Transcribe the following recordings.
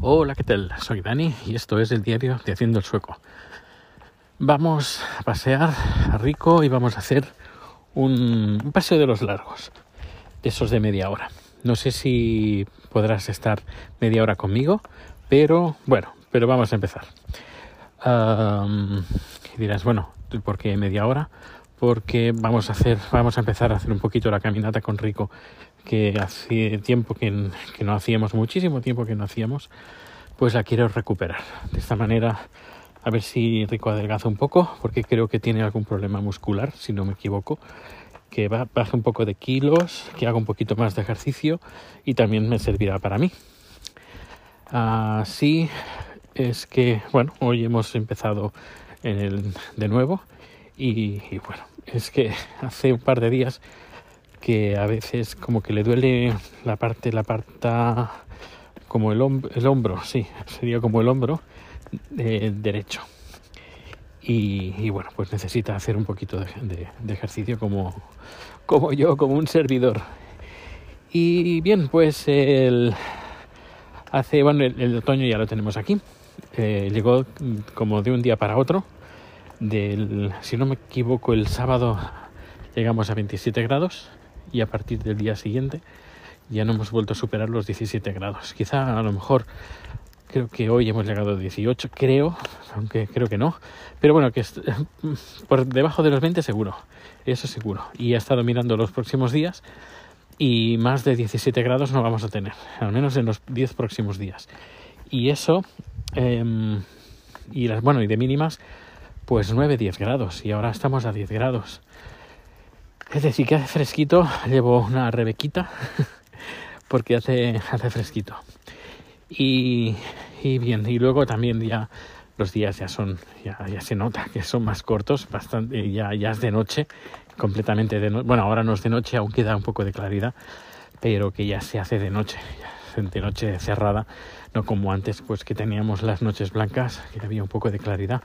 Hola, ¿qué tal? Soy Dani y esto es el diario de Haciendo el Sueco. Vamos a pasear a Rico y vamos a hacer un, paseo de los largos, de esos de media hora. No sé si podrás estar media hora conmigo, pero bueno, pero vamos a empezar. Y dirás, bueno, ¿por qué media hora? Porque vamos a hacer, vamos a empezar a hacer un poquito la caminata con Rico, que hace tiempo que, que no hacíamos, muchísimo tiempo que no hacíamos, pues la quiero recuperar. De esta manera, a ver si Rico adelgaza un poco, porque creo que tiene algún problema muscular, si no me equivoco que ba- baje un poco de kilos, que haga un poquito más de ejercicio y también me servirá para mí. Así es que, bueno, hoy hemos empezado en el, de nuevo y, y bueno, es que hace un par de días que a veces como que le duele la parte, la parte como el, hom- el hombro, sí, sería como el hombro eh, derecho. Y, bueno, pues necesita hacer un poquito de, ejercicio como, como yo, como un servidor. Y bien, pues el, hace, bueno, el, otoño ya lo tenemos aquí. Eh, llegó como de un día para otro. Del, si no me equivoco, el sábado llegamos a 27 grados y a partir del día siguiente ya no hemos vuelto a superar los 17 grados. Quizá a lo mejor creo que hoy hemos llegado a 18, creo, aunque creo que no. Pero bueno, que por debajo de los 20 seguro, eso seguro. Y he estado mirando los próximos días y más de 17 grados no vamos a tener, al menos en los 10 próximos días. Y eso, em, y las, bueno, y de mínimas, pues 9-10 grados. Y ahora estamos a 10 grados. Es decir, que hace fresquito, llevo una rebequita, porque hace, hace fresquito. Y, y bien, y luego también ya los días ya son, ya, se nota que son más cortos, bastante, ya, ya es de noche, completamente de noche. Bueno, ahora no es de noche, aún queda un poco de claridad, pero que ya se hace de noche, de noche cerrada, no como antes, pues que teníamos las noches blancas, que había un poco de claridad,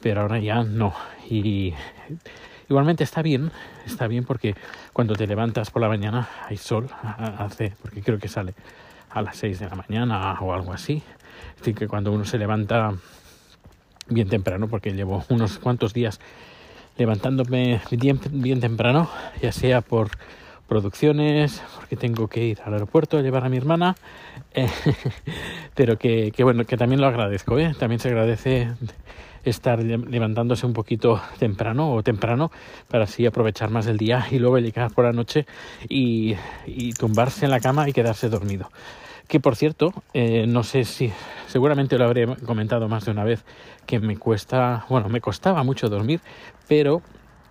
pero ahora ya no. Y igualmente está bien, está bien porque cuando te levantas por la mañana hay sol, ha- hace, porque creo que sale a las 6 de la mañana o algo así. Decir, que cuando uno se levanta bien temprano, porque llevo unos cuantos días levantándome bien, bien temprano, ya sea por producciones, porque tengo que ir al aeropuerto a llevar a mi hermana, eh, pero que, que bueno, que también lo agradezco, ¿eh? también se agradece estar le- levantándose un poquito temprano o temprano para así aprovechar más el día y luego llegar por la noche y, y tumbarse en la cama y quedarse dormido. Que por cierto, eh, no sé si seguramente lo habré comentado más de una vez que me cuesta, bueno, me costaba mucho dormir, pero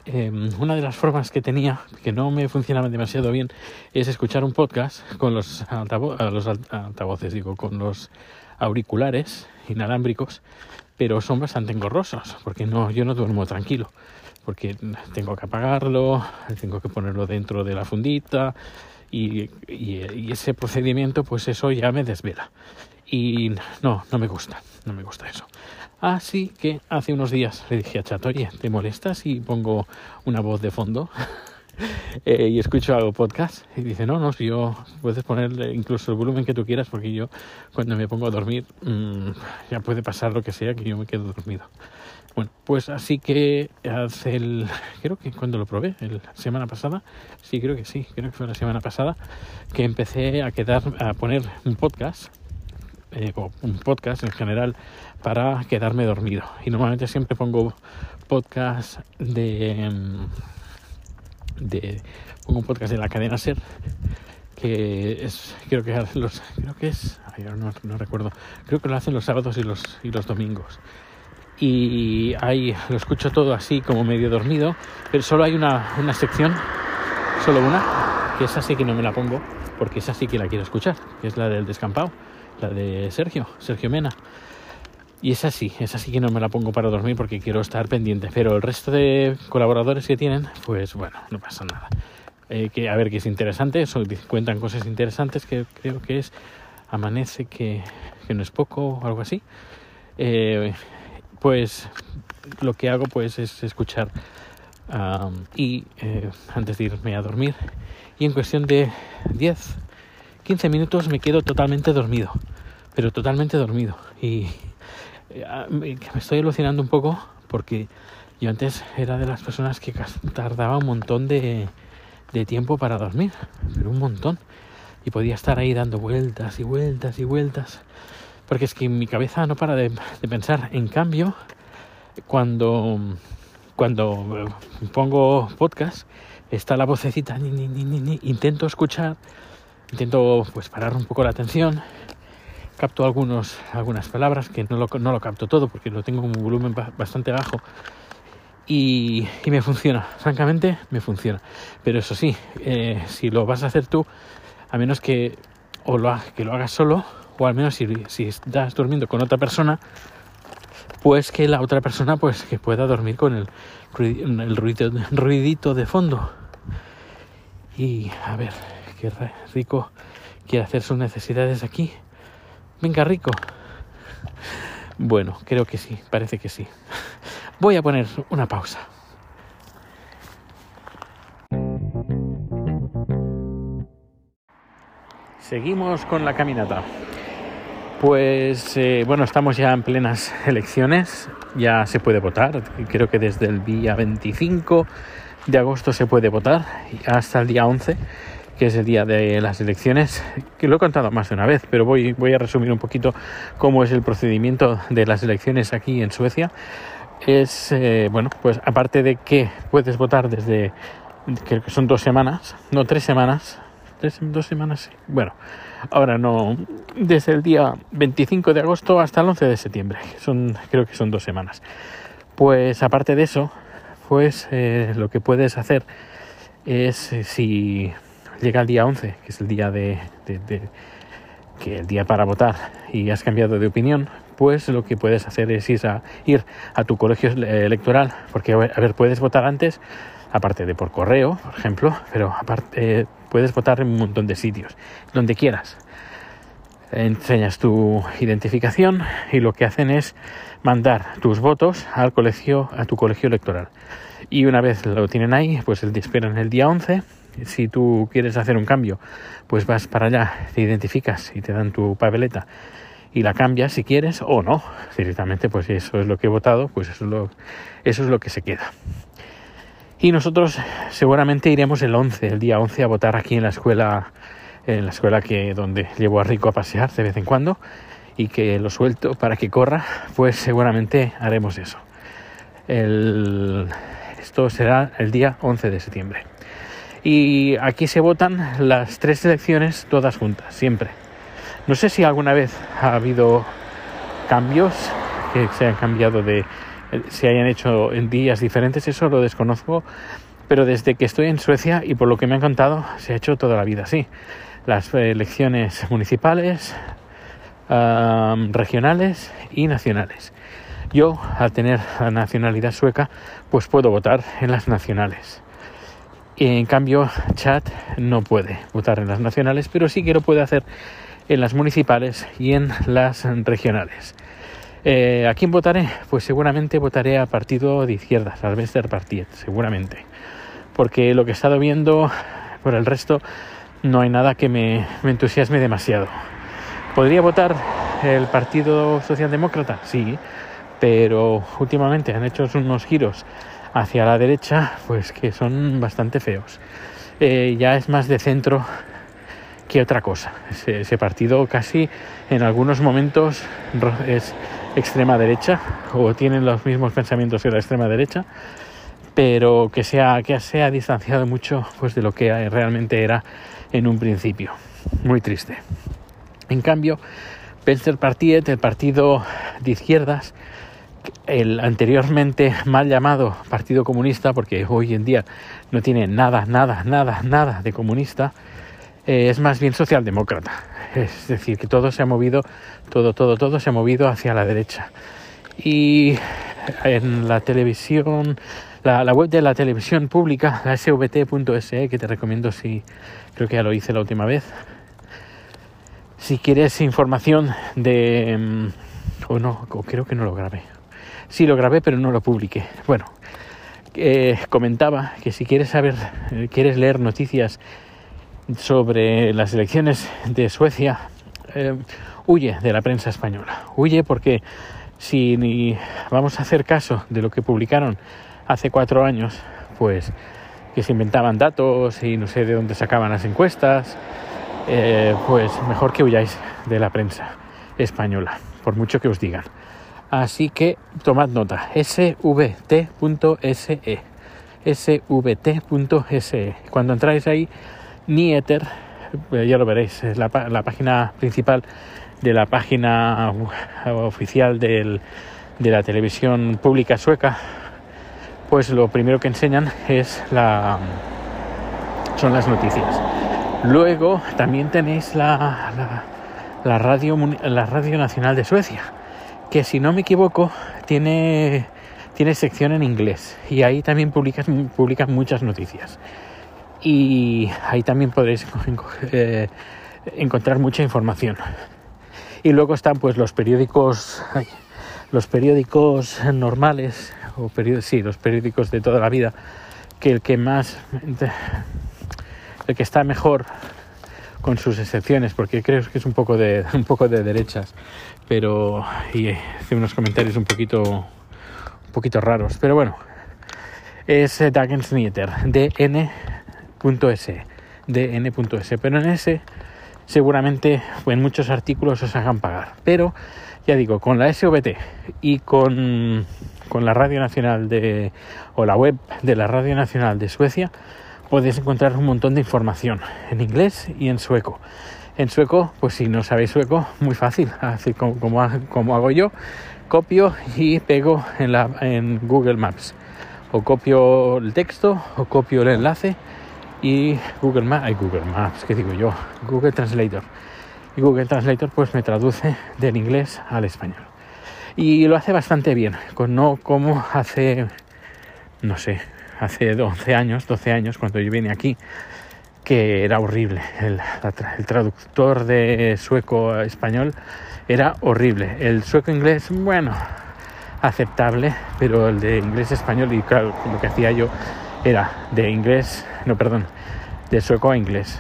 eh, una de las formas que tenía que no me funcionaban demasiado bien es escuchar un podcast con los, altavo- los alt- altavoces, digo, con los auriculares inalámbricos, pero son bastante engorrosos porque no, yo no duermo tranquilo porque tengo que apagarlo, tengo que ponerlo dentro de la fundita y, y- y ese procedimiento, pues eso ya me desvela. Y no, no me gusta, no me gusta eso. Así que hace unos días le dije a Chat, oye, ¿te molestas si pongo una voz de fondo? Eh, y escucho algo podcast y dice no no si yo puedes ponerle incluso el volumen que tú quieras porque yo cuando me pongo a dormir mm, ya puede pasar lo que sea que yo me quedo dormido bueno pues así que hace el creo que cuando lo probé el semana pasada sí creo que sí creo que fue la semana pasada que empecé a quedar a poner un podcast eh, o un podcast en general para quedarme dormido. Y normalmente siempre pongo podcast de mm, de un podcast de la cadena ser que es creo que los creo que es ay, no, no recuerdo creo que lo hacen los sábados y los y los domingos. Y ahí lo escucho todo así como medio dormido pero solo hay una, una sección solo una que esa sí que no me la pongo porque esa sí que la quiero escuchar que es la del descampado la de Sergio Sergio Mena y es así, es así que no me la pongo para dormir porque quiero estar pendiente. Pero el resto de colaboradores que tienen, pues bueno, no pasa nada. Eh, que a ver, que es interesante, cuentan cosas interesantes que creo que es Amanece que, que no es poco o algo así. Eh, pues lo que hago pues es escuchar um, y eh, antes de irme a dormir y en cuestión de 10 15 minutos me quedo totalmente dormido pero totalmente dormido. Y me estoy alucinando un poco porque yo antes era de las personas que tardaba un montón de, de tiempo para dormir, pero un montón. Y podía estar ahí dando vueltas y vueltas y vueltas. Porque es que mi cabeza no para de, pensar. En cambio, cuando, cuando pongo podcast, está la vocecita, intento escuchar, intento pues parar un poco la atención, capto algunos, algunas palabras, que no lo, no lo capto todo porque lo tengo con un volumen bastante bajo, y, me funciona, francamente me funciona. Pero eso sí, eh, si lo vas a hacer tú, a menos que, o lo, que lo hagas solo, o al menos si, si, estás durmiendo con otra persona, pues que la otra persona pues que pueda dormir con el, el ruidito de fondo. Y a ver, qué rico quiere hacer sus necesidades aquí. Venga, rico. Bueno, creo que sí, parece que sí. Voy a poner una pausa. Seguimos con la caminata. Pues eh, bueno, estamos ya en plenas elecciones, ya se puede votar, creo que desde el día 25 de agosto se puede votar hasta el día 11 que es el día de las elecciones, que lo he contado más de una vez, pero voy, voy a resumir un poquito cómo es el procedimiento de las elecciones aquí en Suecia. Es, eh, bueno, pues aparte de que puedes votar desde, creo que son dos semanas, no tres semanas, tres, dos semanas, bueno, ahora no, desde el día 25 de agosto hasta el 11 de septiembre, son, creo que son dos semanas. Pues aparte de eso, pues eh, lo que puedes hacer es eh, si llega el día 11, que es el día de, que el día para votar y has cambiado de opinión, pues lo que puedes hacer es ir a, tu colegio electoral, porque a ver, puedes votar antes, aparte de por correo, por ejemplo, pero aparte puedes votar en un montón de sitios, donde quieras. Enseñas tu identificación y lo que hacen es mandar tus votos al colegio, a tu colegio electoral. Y una vez lo tienen ahí, pues esperan el día 11 si tú quieres hacer un cambio, pues vas para allá, te identificas y te dan tu papeleta y la cambias si quieres o no. Directamente, pues eso es lo que he votado, pues eso es lo, eso es lo que se queda. Y nosotros seguramente iremos el 11, el día 11 a votar aquí en la escuela, en la escuela que donde llevo a Rico a pasear de vez en cuando y que lo suelto para que corra, pues seguramente haremos eso. El, esto será el día 11 de septiembre. Y aquí se votan las tres elecciones todas juntas, siempre. No sé si alguna vez ha habido cambios que se han cambiado de se hayan hecho en días diferentes, eso lo desconozco, pero desde que estoy en Suecia y por lo que me han contado, se ha hecho toda la vida así. Las elecciones municipales, regionales y nacionales. Yo, al tener la nacionalidad sueca, pues puedo votar en las nacionales. En cambio, Chat no puede votar en las nacionales, pero sí que lo puede hacer en las municipales y en las regionales. Eh, ¿A quién votaré? Pues seguramente votaré a partido de izquierdas, al Vester Partiet, seguramente. Porque lo que he estado viendo por el resto no hay nada que me, me entusiasme demasiado. ¿Podría votar el Partido Socialdemócrata? Sí, pero últimamente han hecho unos giros hacia la derecha, pues que son bastante feos. Eh, ya es más de centro que otra cosa. Ese, partido casi en algunos momentos es extrema derecha o tienen los mismos pensamientos que la extrema derecha, pero que se ha, que se ha distanciado mucho pues, de lo que realmente era en un principio. Muy triste. En cambio, Penser Partiet, el partido de izquierdas, el anteriormente mal llamado Partido Comunista, porque hoy en día no tiene nada, nada, nada, nada de comunista, eh, es más bien socialdemócrata. Es decir, que todo se ha movido, todo, todo, todo se ha movido hacia la derecha. Y en la televisión, la, la web de la televisión pública, la svt.se, que te recomiendo si creo que ya lo hice la última vez. Si quieres información de... Mm, o no, creo que no lo grabé Sí, lo grabé, pero no lo publiqué. Bueno, eh, comentaba que si quieres saber, eh, quieres leer noticias sobre las elecciones de Suecia, eh, huye de la prensa española. Huye porque si vamos a hacer caso de lo que publicaron hace cuatro años, pues que se inventaban datos y no sé de dónde sacaban las encuestas, pues mejor que huyáis de la prensa española, por mucho que os digan. Así que tomad nota, svt.se, svt.se. Cuando entráis ahí, Nieter, eh, ya lo veréis, es la, página principal de la página oficial de la televisión pública sueca, pues lo primero que enseñan es la son las noticias. Luego también tenéis la, la, radio, la radio Nacional de Suecia, que si no me equivoco tiene, tiene sección en inglés y ahí también publican, publican muchas noticias. Y ahí también podréis eh, encontrar mucha información. Y luego están pues los periódicos, los periódicos normales, o periódicos, sí, los periódicos de toda la vida, que el que más el que está mejor con sus excepciones, porque creo que es un poco de, un poco de derechas, pero y hace unos comentarios un poquito, un poquito raros. Pero bueno, es Dagens Nyheter, dn.s, dn.s, pero en ese seguramente en muchos artículos os hagan pagar. Pero ya digo, con la SVT y con, con la Radio Nacional de, o la web de la Radio Nacional de Suecia, podéis encontrar un montón de información en inglés y en sueco. En sueco, pues si no sabéis sueco, muy fácil, así como, como, hago yo, copio y pego en, Google Maps. O copio el texto o copio el enlace y Google Maps, Google Maps, ¿qué digo yo? Google Translator. Y Google Translator pues me traduce del inglés al español. Y lo hace bastante bien, con no como hace, no sé, hace 11 años, 12 años, cuando yo vine aquí, que era horrible. El, traductor de sueco a español era horrible. El sueco inglés, bueno, aceptable, pero el de inglés español, y claro, lo que hacía yo era de inglés, no, perdón, de sueco a inglés.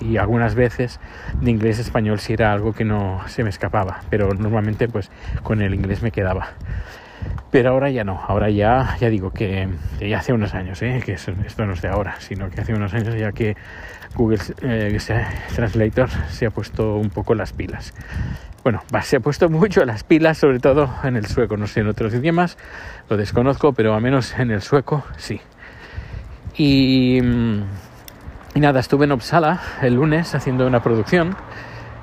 Y algunas veces de inglés a español si era algo que no se me escapaba, pero normalmente pues con el inglés me quedaba. Pero ahora ya no, ahora ya, ya digo que, ya hace unos años, ¿eh? que esto no es de ahora, sino que hace unos años ya que Google eh, Translator se ha puesto un poco las pilas. Bueno, se ha puesto mucho las pilas, sobre todo en el sueco, no sé en otros idiomas, lo desconozco, pero al menos en el sueco sí. Y, y nada, estuve en Uppsala el lunes haciendo una producción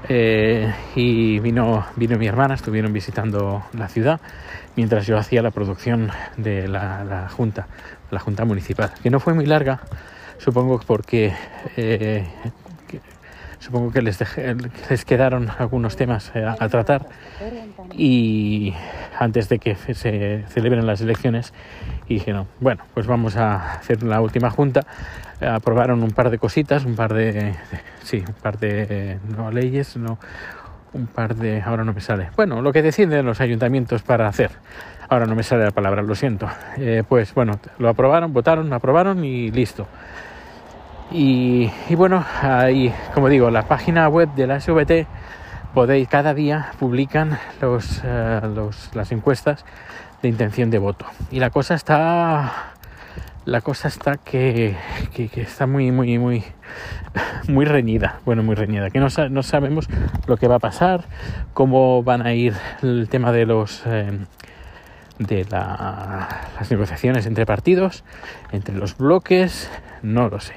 eh, y vino, vino mi hermana, estuvieron visitando la ciudad mientras yo hacía la producción de la, junta, la junta municipal, que no fue muy larga, supongo porque eh, supongo que les, les quedaron algunos temas eh, a, tratar. Y antes de que se celebren las elecciones y dijeron bueno pues vamos a hacer la última junta aprobaron un par de cositas un par de, sí un par de no leyes no un par de ahora no me sale. Bueno lo que deciden los ayuntamientos para hacer. Ahora no me sale la palabra lo siento. Eh, pues bueno lo aprobaron votaron aprobaron y listo. Y, bueno, ahí, como digo, la página web de la SVT podéis, cada día publican los, eh, los, las encuestas de intención de voto. Y la cosa está, la cosa está que, está muy, muy, muy, muy reñida. Bueno, muy reñida. Que no, no, sabemos lo que va a pasar, cómo van a ir el tema de los, eh, de la, las negociaciones entre partidos, entre los bloques, no lo sé.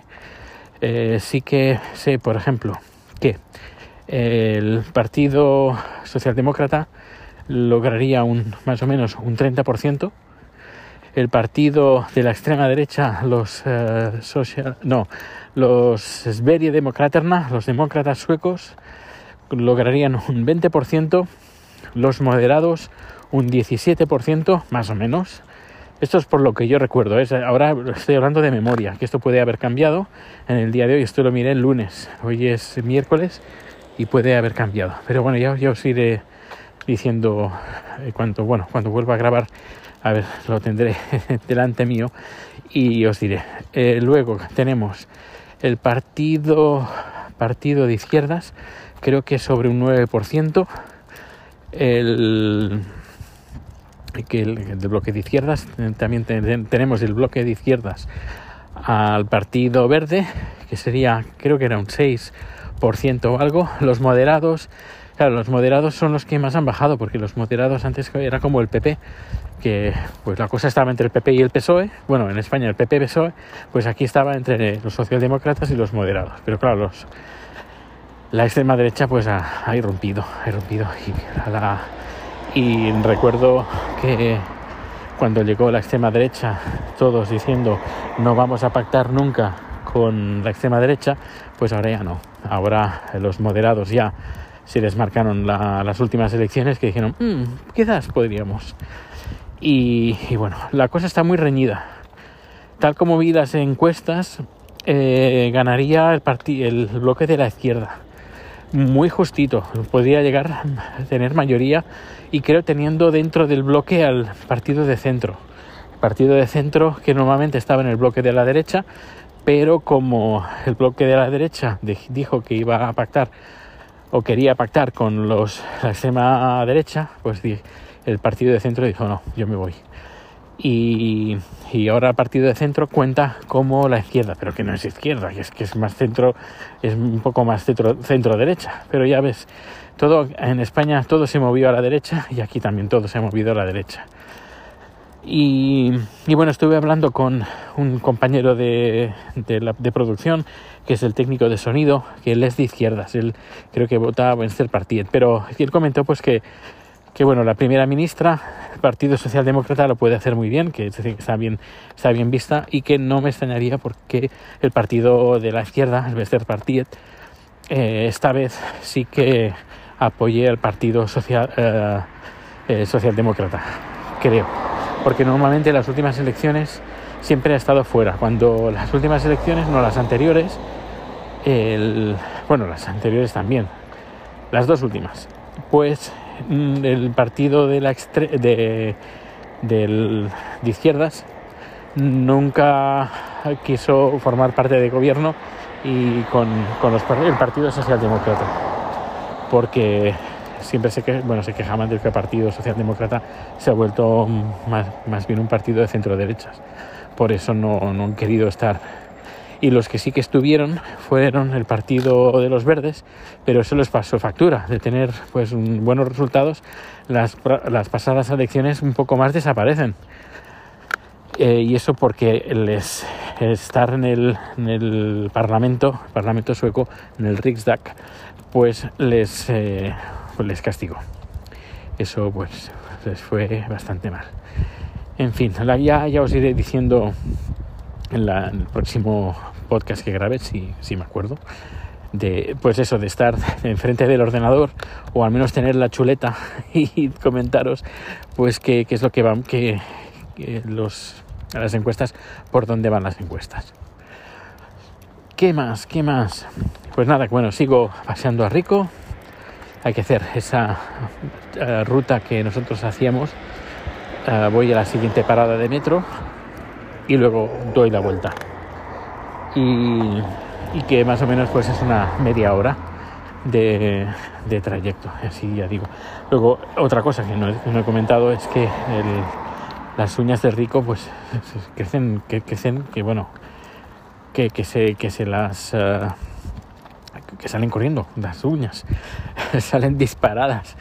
Eh, sí que sé, por ejemplo, que el Partido Socialdemócrata lograría un más o menos un 30%. El partido de la extrema derecha, los eh, social, no, los Sverige Demokraterna, los demócratas suecos, lograrían un 20%, los moderados un 17%, más o menos, esto es por lo que yo recuerdo. Es, ahora estoy hablando de memoria, que esto puede haber cambiado en el día de hoy. Esto lo miré el lunes. Hoy es miércoles y puede haber cambiado. Pero bueno, ya, ya os iré diciendo eh, cuando, bueno, cuando vuelva a grabar. A ver, lo tendré delante mío y os diré. Eh, luego tenemos el partido, partido de izquierdas creo que sobre un 9%. El, que el, bloque de izquierdas, también tenemos el bloque de izquierdas al Partido Verde, que sería, creo que era un 6% o algo. Los moderados, claro, los moderados son los que más han bajado, porque los moderados antes era como el PP, pues la cosa estaba entre el PP y el PSOE. Bueno, en España el PP PSOE, pues aquí estaba entre los socialdemócratas y los moderados. Pero claro, los, la extrema derecha pues ha, ha irrumpido, ha irrumpido y recuerdo que cuando llegó la extrema derecha, todos diciendo no vamos a pactar nunca con la extrema derecha, pues ahora ya no. Ahora los moderados ya se les marcaron las últimas elecciones que dijeron, mm, quizás podríamos. Y, bueno, la cosa está muy reñida. Tal como vi las encuestas, eh, ganaría el, el bloque de la izquierda. Muy justito, podría llegar a tener mayoría y creo teniendo dentro del bloque al partido de centro. Partido de centro que normalmente estaba en el bloque de la derecha, pero como el bloque de la derecha dijo que iba a pactar o quería pactar con los, la extrema derecha, pues el partido de centro dijo no, yo me voy. Y, y, ahora el partido de centro cuenta como la izquierda, pero que no es izquierda, que es que es más centro, es un poco más centro, centro derecha. Pero ya ves, todo en España todo se movió a la derecha y aquí también todo se ha movido a la derecha. Y, bueno, estuve hablando con un compañero de, de, producción, que es el técnico de sonido, que él es de izquierdas, él creo que vota a Wenster Partiet, pero él comentó pues que, que bueno, la primera ministra, el Partido Socialdemócrata lo puede hacer muy bien, que está bien, está bien vista y que no me extrañaría porque el partido de la izquierda, el Wenster Partiet, eh, esta vez sí que apoye al Partido Social, eh, eh, Socialdemócrata, creo. Porque normalmente las últimas elecciones siempre ha estado fuera. Cuando las últimas elecciones, no las anteriores, el, bueno, las anteriores también, las dos últimas, pues el partido de, la de, de izquierdas nunca quiso formar parte de gobierno y con, con el Partido Socialdemócrata porque siempre se, que, bueno, se quejaban del que el Partido Socialdemócrata se ha vuelto más, más bien un partido de centro derechas. Por eso no, no, han querido estar. Y los que sí que estuvieron fueron el Partido de los Verdes, pero eso les pasó factura de tener pues buenos resultados. Las, las pasadas elecciones un poco más desaparecen. Eh, y eso porque les, estar en el, en el Parlamento, Parlamento sueco, en el Riksdag, pues les, eh, les castigó. Eso pues les fue bastante mal. En fin, ya, ya os iré diciendo en, el próximo podcast que grabé, si, si me acuerdo, de pues eso, de estar enfrente del ordenador o al menos tener la chuleta y comentaros pues qué, qué es lo que van, que, los, las encuestas, por dónde van las encuestas. ¿Qué más? ¿Qué más? Pues nada, bueno, sigo paseando a Rico. Hay que hacer esa uh, ruta que nosotros hacíamos. Uh, voy a la siguiente parada de metro y luego doy la vuelta. Y, que más o menos pues es una media hora de, de, trayecto, así ya digo. Luego, otra cosa que no, he comentado es que las uñas de Rico pues crecen, que crecen, que bueno, que, que, se, que se las... Uh, que salen corriendo, las uñas, salen disparadas.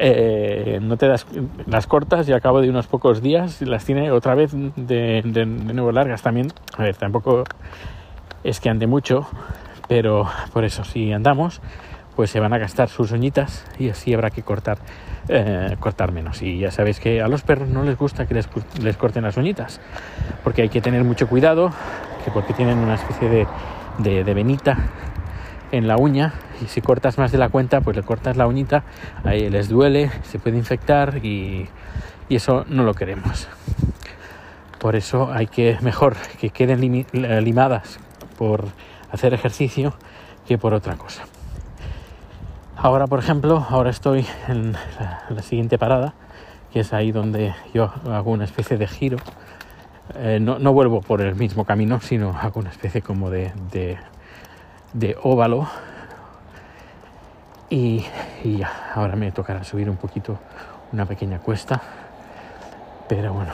Eh, no te das las cortas y al cabo de unos pocos días las tiene otra vez de, de, nuevo largas también. A ver, tampoco es que ande mucho, pero por eso si andamos, pues se van a gastar sus uñitas y así habrá que cortar, eh, cortar menos. Y ya sabéis que a los perros no les gusta que les, les corten las uñitas, porque hay que tener mucho cuidado, que porque tienen una especie de, de, venita en la uña y si cortas más de la cuenta pues le cortas la uñita ahí les duele se puede infectar y, y eso no lo queremos por eso hay que mejor que queden limadas por hacer ejercicio que por otra cosa ahora por ejemplo ahora estoy en la, siguiente parada que es ahí donde yo hago una especie de giro eh, no, no, vuelvo por el mismo camino sino hago una especie como de, de de óvalo Y, y ya, ahora me tocará subir un poquito una pequeña cuesta. Pero bueno,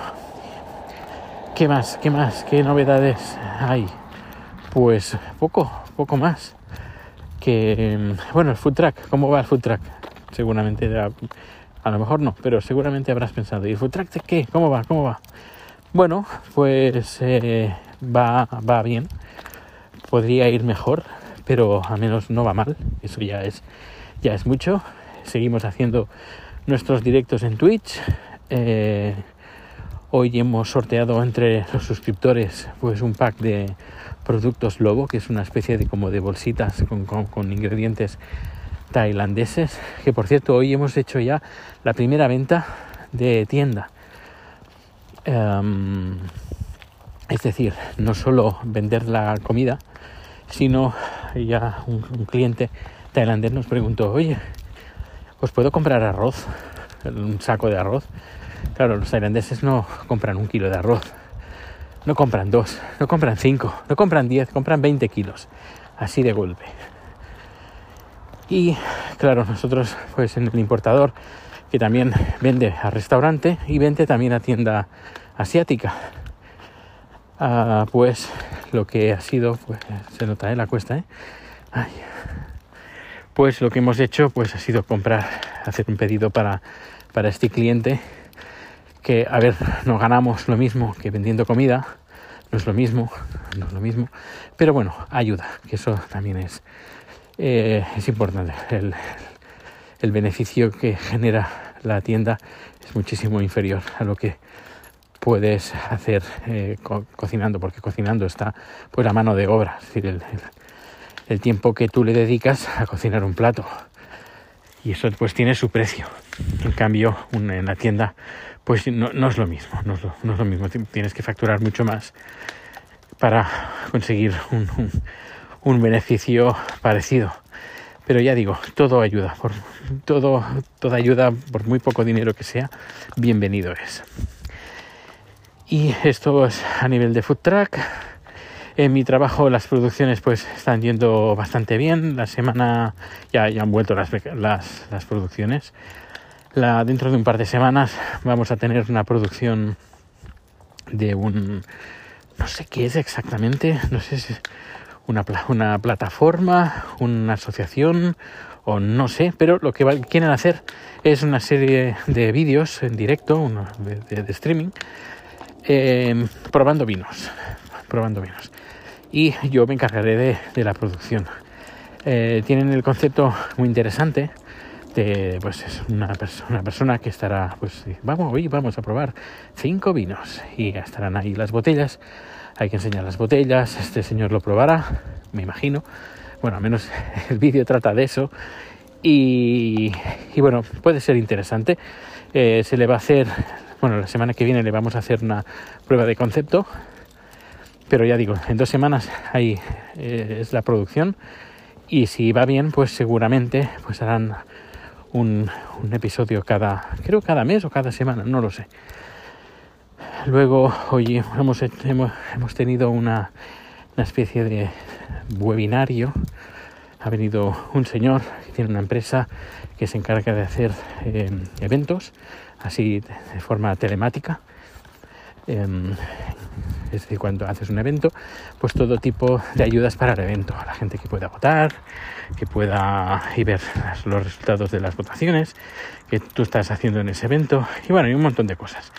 ¿qué más? ¿Qué más? ¿Qué novedades hay? Pues poco, poco más. Que, bueno, el food track, ¿cómo va el food track? Seguramente, a, lo mejor no, pero seguramente habrás pensado, ¿y el food track de qué? ¿Cómo va? ¿Cómo va? Bueno, pues eh, va, va bien. Podría ir mejor, pero al menos no va mal. Eso ya es, ya es mucho. Seguimos haciendo nuestros directos en Twitch. Eh, hoy hemos sorteado entre los suscriptores pues un pack de productos Lobo, que es una especie de como de bolsitas con, ingredientes tailandeses. Que por cierto, hoy hemos hecho ya la primera venta de tienda. Em, es decir, no solo vender la comida, sino ya un, cliente tailandés nos preguntó, oye, ¿os puedo comprar arroz? Un saco de arroz. Claro, los tailandeses no compran un kilo de arroz, no compran dos, no compran cinco, no compran diez, compran 20 kilos, así de golpe. Y claro, nosotros pues en el importador que también vende a restaurante y vende también a tienda asiática. Ah, pues lo que ha sido, pues se nota en la cuesta, ¿eh? Pues lo que hemos hecho pues ha sido comprar, hacer un pedido para, para este cliente que, a ver, no ganamos lo mismo que vendiendo comida, no es lo mismo, no es lo mismo, pero bueno, ayuda, que eso también es, eh, es importante. El, el beneficio que genera la tienda es muchísimo inferior a lo que puedes hacer eh, cocinando, porque cocinando está pues la mano de obra, es decir, el, tiempo que tú le dedicas a cocinar un plato. Y eso pues tiene su precio. En cambio, en la tienda pues no, es lo mismo, no es lo, mismo. Tienes que facturar mucho más para conseguir un, un, beneficio parecido. Pero ya digo, todo ayuda, por todo, toda ayuda, por muy poco dinero que sea, bienvenido es. Y esto es a nivel de food track. En mi trabajo las producciones pues están yendo bastante bien. La semana ya, ya han vuelto las, las, las producciones. La, dentro de un par de semanas vamos a tener una producción de un... No sé qué es exactamente. No sé si es una, una plataforma, una asociación o no sé. Pero lo que quieren hacer es una serie de vídeos en directo, de streaming Em, probando vinos, probando vinos. Y yo me encargaré de, la producción. Eh, tienen el concepto muy interesante de, pues es una, una persona que estará, pues vamos, hoy vamos a probar cinco vinos y estarán ahí las botellas. Hay que enseñar las botellas. Este señor lo probará, me imagino. Bueno, al menos el vídeo trata de eso. Y, bueno, puede ser interesante. Eh, se le va a hacer bueno, la semana que viene le vamos a hacer una prueba de concepto, pero ya digo, en dos semanas ahí eh, es la producción y si va bien, pues seguramente pues harán un, episodio cada, creo cada mes o cada semana, no lo sé. Luego, hoy hemos, hemos, tenido una, especie de webinario. Ha venido un señor que tiene una empresa que se encarga de hacer eh, eventos así de forma telemática. Em, es cuando haces un evento, pues todo tipo de ayudas para el evento. La gente que pueda votar, que pueda y ver los resultados de las votaciones que tú estás haciendo en ese evento. Y bueno, hay un montón de cosas.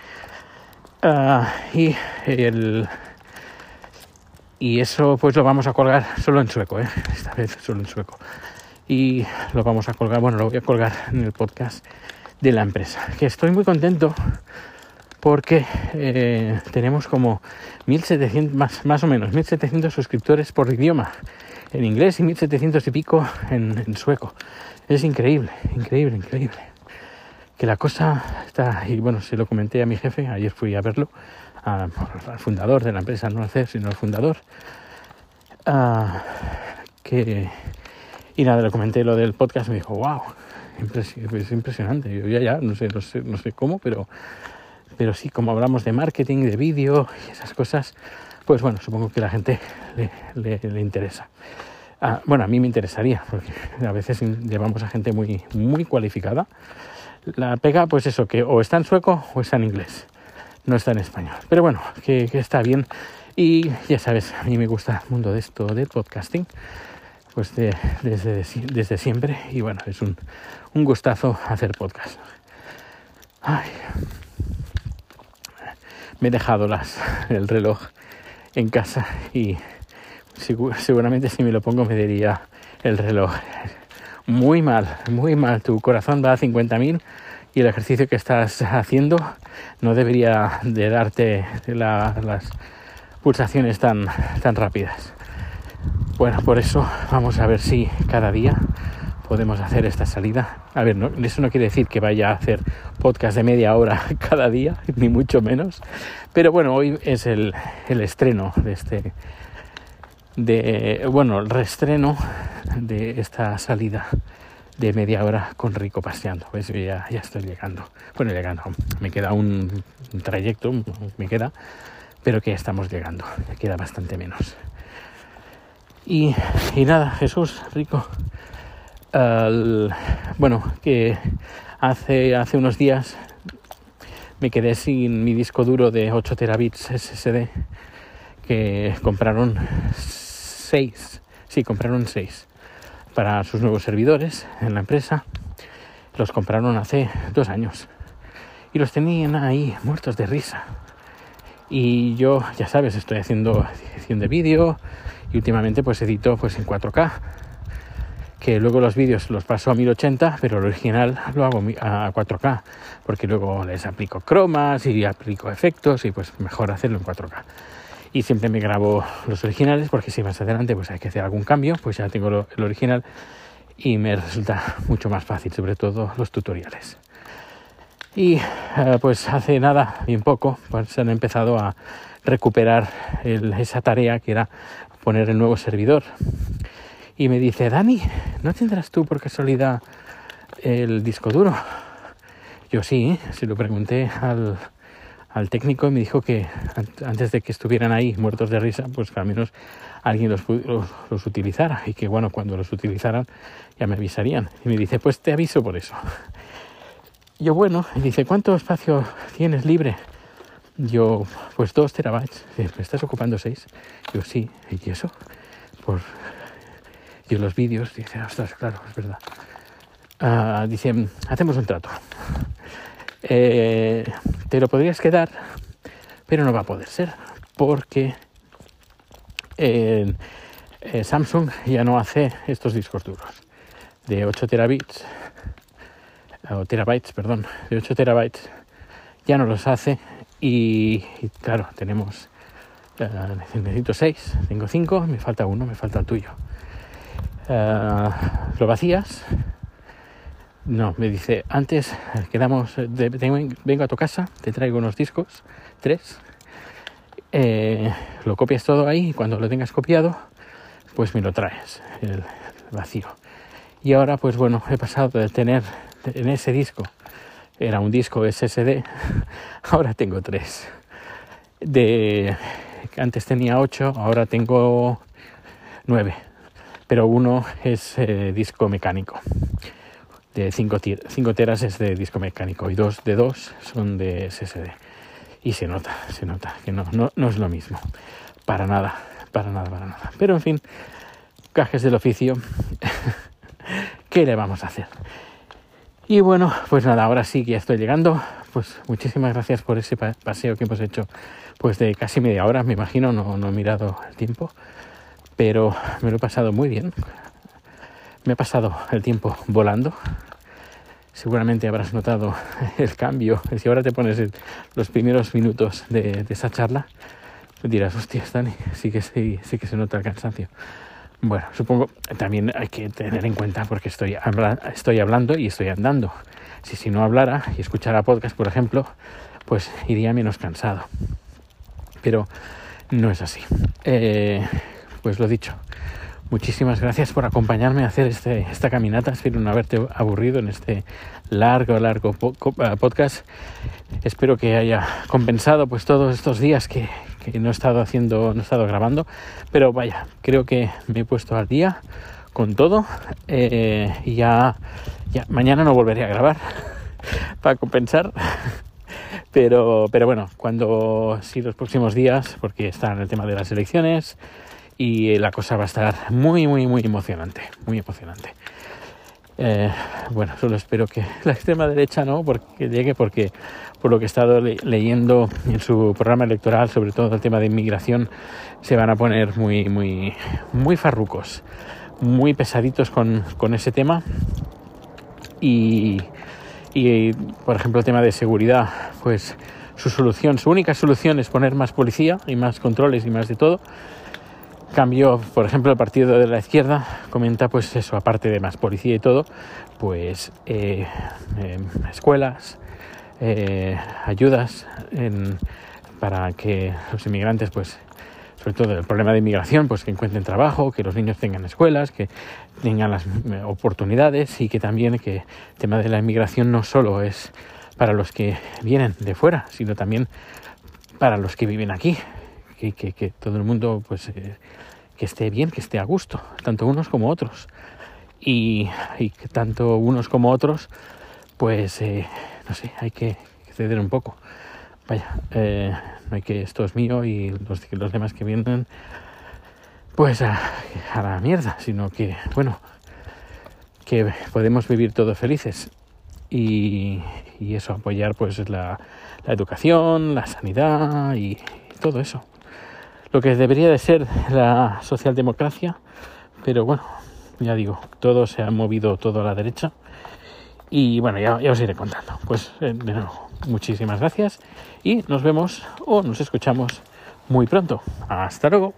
Ah, y el y eso pues lo vamos a colgar solo en sueco, ¿eh? esta vez solo en sueco. Y lo vamos a colgar, bueno, lo voy a colgar en el podcast de la empresa. Que estoy muy contento porque eh, tenemos como 1700, más, más o menos, 1700 suscriptores por idioma en inglés y 1700 y pico en, sueco. Es increíble, increíble, increíble. Que la cosa está, y bueno, se lo comenté a mi jefe, ayer fui a verlo, al fundador de la empresa, no al CEF, sino al fundador, que, y nada, le comenté lo del podcast, me dijo, wow, es impresionante. Yo ya, ya, no sé, no sé, no sé cómo, pero, pero sí, como hablamos de marketing, de vídeo y esas cosas, pues bueno, supongo que la gente le, le, interesa. Ah, bueno, a mí me interesaría, porque a veces llevamos a gente muy, muy cualificada. La pega, pues eso, que o está en sueco o está en inglés, no está en español. Pero bueno, que, está bien. Y ya sabes, a mí me gusta el mundo de esto, del podcasting, pues desde, desde siempre. Y bueno, es un, un gustazo hacer podcast. Ay. Me he dejado el reloj en casa y seguramente si me lo pongo me diría el reloj. Muy mal, muy mal. Tu corazón va a 50.000 y el ejercicio que estás haciendo no debería de darte las pulsaciones tan, tan rápidas. Bueno, por eso vamos a ver si cada día podemos hacer esta salida. A ver, no, eso no quiere decir que vaya a hacer podcast de media hora cada día, ni mucho menos. Pero bueno, hoy es el, estreno de este, de, bueno, el reestreno de esta salida de media hora con Rico paseando. Pues ya, ya estoy llegando. Bueno, llegando. Me queda un, trayecto, me queda, pero que estamos llegando. Me queda bastante menos. Y nada, Jesús, Rico. Bueno, que hace, hace unos días me quedé sin mi disco duro de 8 terabits SSD que compraron seis, sí, compraron seis para sus nuevos servidores en la empresa. Los compraron hace dos años y los tenían ahí muertos de risa. Y yo, ya sabes, estoy haciendo edición de vídeo y últimamente pues edito pues en 4K. Que luego los vídeos los paso a 1080, pero el original lo hago a 4K, porque luego les aplico cromas y aplico efectos y pues mejor hacerlo en 4K y siempre me grabo los originales porque si más adelante pues hay que hacer algún cambio, pues ya tengo el original y me resulta mucho más fácil, sobre todo los tutoriales. Y eh, pues hace nada, bien poco, pues han empezado a recuperar esa tarea que era poner el nuevo servidor. Y me dice, Dani, ¿no tendrás tú por casualidad el disco duro? Yo sí, se lo pregunté al, al técnico y me dijo que antes de que estuvieran ahí muertos de risa, pues que al menos alguien los, los, utilizara y que bueno, cuando los utilizaran ya me avisarían. Y me dice, pues te aviso por eso. Yo bueno, y dice, ¿cuánto espacio tienes libre? Yo, pues dos terabytes. ¿Me estás ocupando seis? Yo sí, ¿y eso? Por yo los vídeos, dice, ostras, claro, es verdad. Uh, dice, hacemos un trato. Eh, te lo podrías quedar, pero no va a poder ser, porque eh, Samsung ya no hace estos discos duros de 8 terabits, o terabytes, perdón, de 8 terabytes, ya no los hace y, claro, tenemos, eh, necesito 6, tengo 5, me falta uno, me falta el tuyo. Lo vacías no, me dice, antes eh, quedamos, eh, vengo a tu casa, te traigo unos discos, tres, eh, lo copias todo ahí y cuando lo tengas copiado, pues me lo traes, el vacío. Y ahora, pues bueno, he pasado de tener en ese disco, era un disco SSD, ahora tengo tres. De, antes tenía ocho, ahora tengo nueve, pero uno es disco mecánico de 5 teras es de disco mecánico y dos de 2 son de SSD. Y se nota, se nota que no, no, no es lo mismo. Para nada, para nada, para nada. Pero en fin, cajes del oficio. ¿Qué le vamos a hacer? Y bueno, pues nada, ahora sí que ya estoy llegando. Pues muchísimas gracias por ese paseo que hemos hecho, pues de casi media hora, me imagino, no, no he mirado el tiempo, pero me lo he pasado muy bien. Me ha pasado el tiempo volando. Seguramente habrás notado el cambio. Si ahora te pones los primeros minutos de, esa charla, dirás, hostia, Dani, sí que, sí, sí que se nota el cansancio. Bueno, supongo también hay que tener en cuenta porque estoy, estoy hablando y estoy andando. Si, si no hablara y escuchara podcast, por ejemplo, pues iría menos cansado. Pero no es así. Eh, pues lo dicho, Muchísimas gracias por acompañarme a hacer este, esta caminata. Espero no haberte aburrido en este largo, largo eh, podcast. Espero que haya compensado pues todos estos días que, que no he estado haciendo, no he estado grabando, pero vaya, creo que me he puesto al día con todo eh, ya, ya mañana no volveré a grabar para compensar. Pero, pero bueno, cuando sí los próximos días, porque está en el tema de las elecciones y la cosa va a estar muy, muy, muy emocionante, muy emocionante. Eh, bueno, solo espero que la extrema derecha no porque llegue, porque por lo que he estado leyendo en su programa electoral, sobre todo el tema de inmigración, se van a poner muy, muy, muy farrucos, muy pesaditos con, con ese tema. Y, y, por ejemplo, el tema de seguridad, pues su solución, su única solución es poner más policía y más controles y más de todo cambio, por ejemplo, el partido de la izquierda comenta, pues eso, aparte de más policía y todo, pues eh, em, escuelas, eh, ayudas para que los inmigrantes, pues, sobre todo el problema de inmigración, pues que encuentren trabajo, que los niños tengan escuelas, que tengan las eh, oportunidades y que también que el tema de la inmigración no solo es para los que vienen de fuera, sino también para los que viven aquí, que, que, todo el mundo pues eh, que esté bien, que esté a gusto, tanto unos como otros. Y, y que tanto unos como otros, pues eh, no sé, hay que ceder un poco. Vaya, eh, no hay que esto es mío y los, los demás que vienen, pues a, a la mierda, sino que, bueno, que podemos vivir todos felices y, y eso, apoyar pues la, la educación, la sanidad y, y todo eso lo que debería de ser la socialdemocracia, pero bueno, ya digo, todo se ha movido todo a la derecha y bueno, ya, ya os iré contando. Pues eh, de nuevo, muchísimas gracias y nos vemos o nos escuchamos muy pronto. Hasta luego.